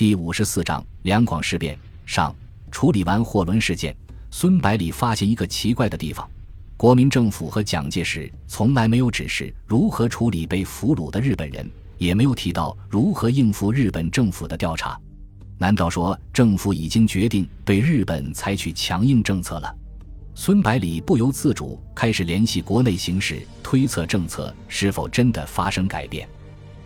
第五十四章两广事变上。处理完货轮事件，孙百里发现一个奇怪的地方：国民政府和蒋介石从来没有指示如何处理被俘虏的日本人，也没有提到如何应付日本政府的调查。难道说政府已经决定对日本采取强硬政策了？孙百里不由自主开始联系国内形势，推测政策是否真的发生改变。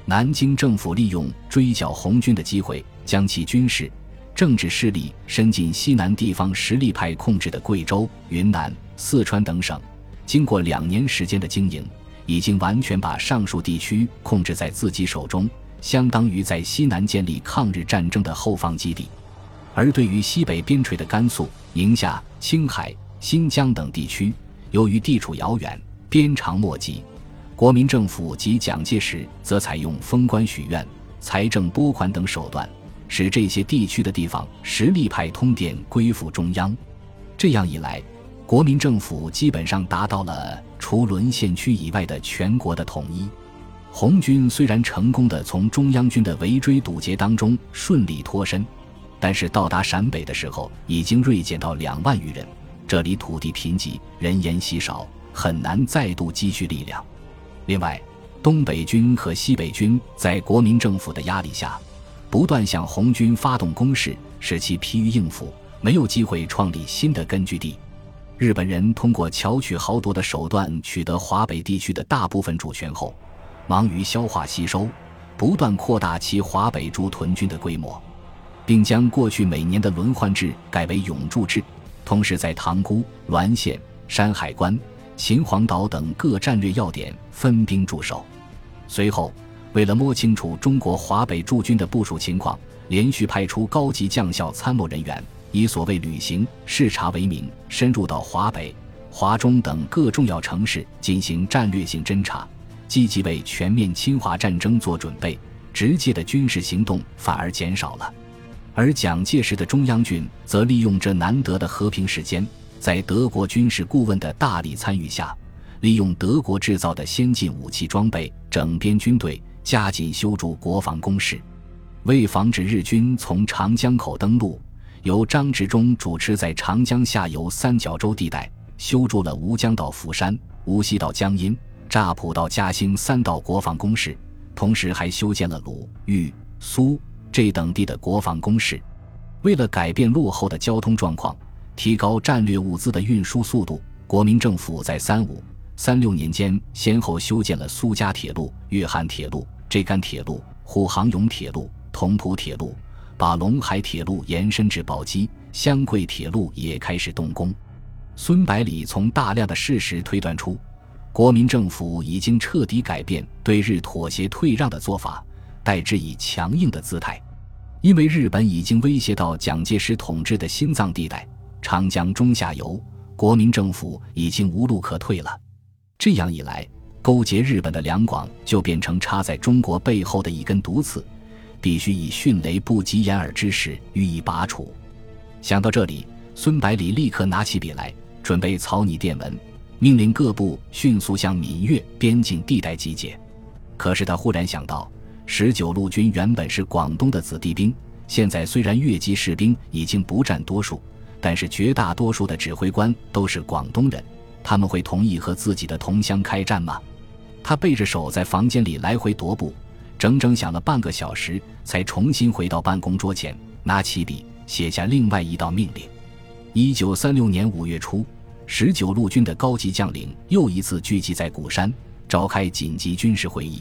南京政府利用追剿红军的机会，将其军事、政治势力伸进西南地方实力派控制的贵州、云南、四川等省。经过两年时间的经营，已经完全把上述地区控制在自己手中，相当于在西南建立抗日战争的后方基地。而对于西北边陲的甘肃、宁夏、青海。新疆等地区，由于地处遥远，边长莫及，国民政府及蒋介石则采用封官许愿、财政拨款等手段，使这些地区的地方实力派通电归附中央。这样一来，国民政府基本上达到了除沦陷区以外的全国的统一。红军虽然成功的从中央军的围追堵截当中顺利脱身，但是到达陕北的时候，已经锐减到两万余人。这里土地贫瘠，人烟稀少，很难再度积蓄力量。另外，东北军和西北军在国民政府的压力下，不断向红军发动攻势，使其疲于应付，没有机会创立新的根据地。日本人通过巧取豪夺的手段取得华北地区的大部分主权后，忙于消化吸收，不断扩大其华北驻屯军的规模，并将过去每年的轮换制改为永驻制。同时，在塘沽、滦县、山海关、秦皇岛等各战略要点分兵驻守。随后，为了摸清楚中国华北驻军的部署情况，连续派出高级将校参谋人员，以所谓旅行视察为名，深入到华北、华中等各重要城市进行战略性侦察，积极为全面侵华战争做准备。直接的军事行动反而减少了。而蒋介石的中央军则利用这难得的和平时间，在德国军事顾问的大力参与下，利用德国制造的先进武器装备，整编军队，加紧修筑国防工事。为防止日军从长江口登陆，由张治中主持在长江下游三角洲地带修筑了吴江到福山、无锡到江阴、乍浦到嘉兴三道国防工事，同时还修建了鲁、豫、苏。这等地的国防工事，为了改变落后的交通状况，提高战略物资的运输速度，国民政府在三五、三六年间先后修建了苏嘉铁路、粤汉铁路、浙赣铁路、沪杭甬铁路、同蒲铁路，把陇海铁路延伸至宝鸡，湘桂铁路也开始动工。孙百里从大量的事实推断出，国民政府已经彻底改变对日妥协退让的做法。代之以强硬的姿态，因为日本已经威胁到蒋介石统治的心脏地带长江中下游，国民政府已经无路可退了。这样一来，勾结日本的两广就变成插在中国背后的一根毒刺，必须以迅雷不及掩耳之势予以拔除。想到这里，孙百里立刻拿起笔来，准备草拟电文，命令各部迅速向闽粤边境地带集结。可是他忽然想到。十九路军原本是广东的子弟兵，现在虽然越级士兵已经不占多数，但是绝大多数的指挥官都是广东人，他们会同意和自己的同乡开战吗？他背着手在房间里来回踱步，整整想了半个小时，才重新回到办公桌前，拿起笔写下另外一道命令。一九三六年五月初，十九路军的高级将领又一次聚集在鼓山，召开紧急军事会议。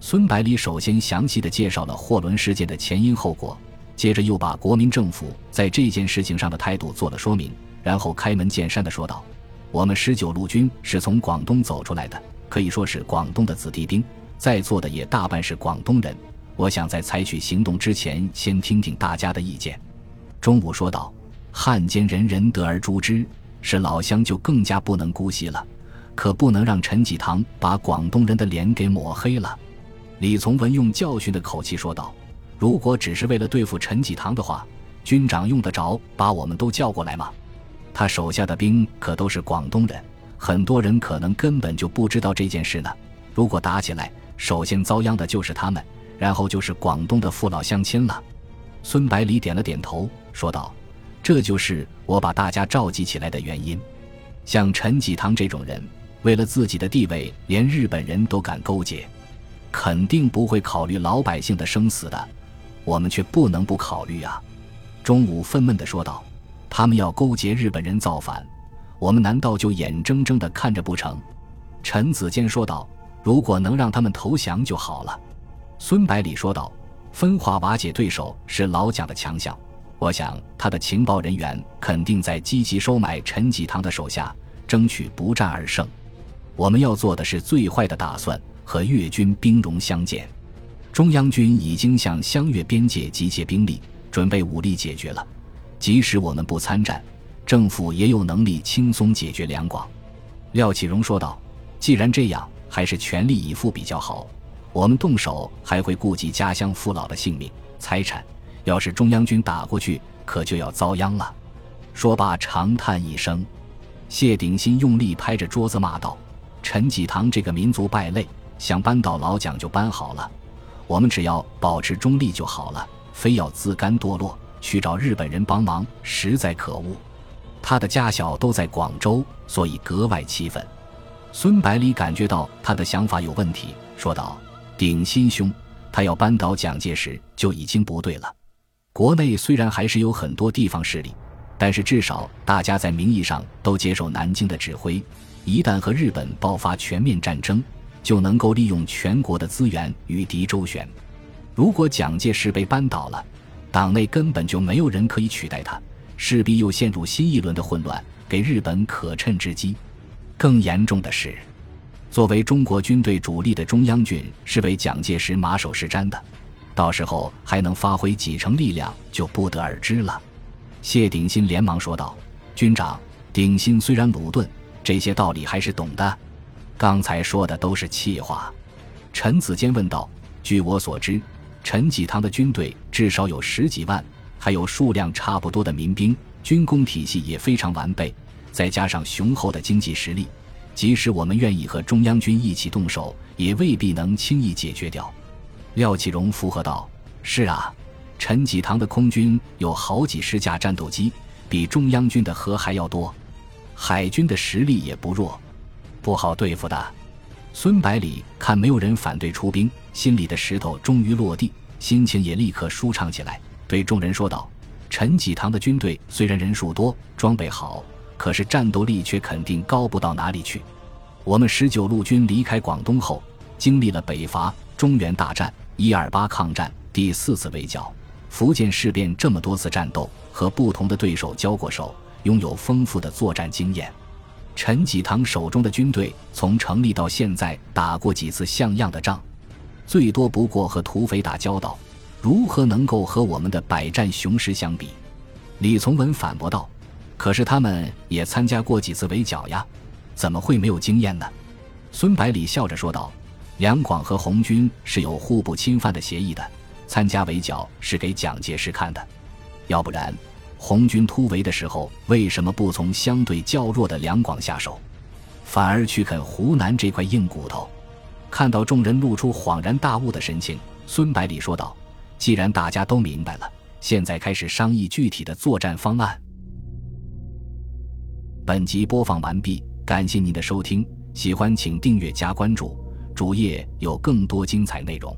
孙百里首先详细的介绍了货轮事件的前因后果，接着又把国民政府在这件事情上的态度做了说明，然后开门见山的说道：“我们十九路军是从广东走出来的，可以说是广东的子弟兵，在座的也大半是广东人。我想在采取行动之前，先听听大家的意见。”中午说道：“汉奸人人得而诛之，是老乡就更加不能姑息了，可不能让陈济棠把广东人的脸给抹黑了。”李从文用教训的口气说道：“如果只是为了对付陈济棠的话，军长用得着把我们都叫过来吗？他手下的兵可都是广东人，很多人可能根本就不知道这件事呢。如果打起来，首先遭殃的就是他们，然后就是广东的父老乡亲了。”孙百里点了点头，说道：“这就是我把大家召集起来的原因。像陈济棠这种人，为了自己的地位，连日本人都敢勾结，肯定不会考虑老百姓的生死的。我们却不能不考虑啊！”中午愤懑地说道：“他们要勾结日本人造反，我们难道就眼睁睁地看着不成？”陈子坚说道：“如果能让他们投降就好了。”孙百里说道。分化瓦解对手是老蒋的强项，我想他的情报人员肯定在积极收买陈济棠的手下，争取不战而胜。我们要做的是最坏的打算，和越军兵戎相见。中央军已经向湘粤边界集结兵力，准备武力解决了。即使我们不参战，政府也有能力轻松解决两广。廖启荣说道：“既然这样，还是全力以赴比较好。”我们动手还会顾及家乡父老的性命财产，要是中央军打过去，可就要遭殃了。说罢，长叹一声。谢鼎新用力拍着桌子骂道：“陈济棠这个民族败类，想扳倒老蒋就扳好了，我们只要保持中立就好了，非要自甘堕落去找日本人帮忙，实在可恶。”他的家小都在广州，所以格外气愤。孙百里感觉到他的想法有问题，说道。鼎心兄，他要扳倒蒋介石就已经不对了。国内虽然还是有很多地方势力，但是至少大家在名义上都接受南京的指挥。一旦和日本爆发全面战争，就能够利用全国的资源与敌周旋。如果蒋介石被扳倒了，党内根本就没有人可以取代他，势必又陷入新一轮的混乱，给日本可乘之机。更严重的是。作为中国军队主力的中央军是为蒋介石马首是瞻的，到时候还能发挥几成力量就不得而知了。谢鼎新连忙说道：“军长，鼎新虽然鲁钝，这些道理还是懂的。刚才说的都是气话。”陈子坚问道：“据我所知，陈济棠的军队至少有十几万，还有数量差不多的民兵，军工体系也非常完备，再加上雄厚的经济实力。”即使我们愿意和中央军一起动手，也未必能轻易解决掉。廖启荣附和道：“是啊，陈济棠的空军有好几十架战斗机，比中央军的核还要多，海军的实力也不弱，不好对付的。”孙百里看没有人反对出兵，心里的石头终于落地，心情也立刻舒畅起来，对众人说道：“陈济棠的军队虽然人数多，装备好。”可是战斗力却肯定高不到哪里去。我们十九路军离开广东后，经历了北伐、中原大战、一二八抗战、第四次围剿、福建事变这么多次战斗，和不同的对手交过手，拥有丰富的作战经验。陈济棠手中的军队从成立到现在打过几次像样的仗，最多不过和土匪打交道，如何能够和我们的百战雄师相比？李从文反驳道。可是他们也参加过几次围剿呀，怎么会没有经验呢？孙百里笑着说道：“两广和红军是有互不侵犯的协议的，参加围剿是给蒋介石看的。要不然，红军突围的时候为什么不从相对较弱的两广下手，反而去啃湖南这块硬骨头？”看到众人露出恍然大悟的神情，孙百里说道：“既然大家都明白了，现在开始商议具体的作战方案。”本集播放完毕，感谢您的收听，喜欢请订阅加关注，主页有更多精彩内容。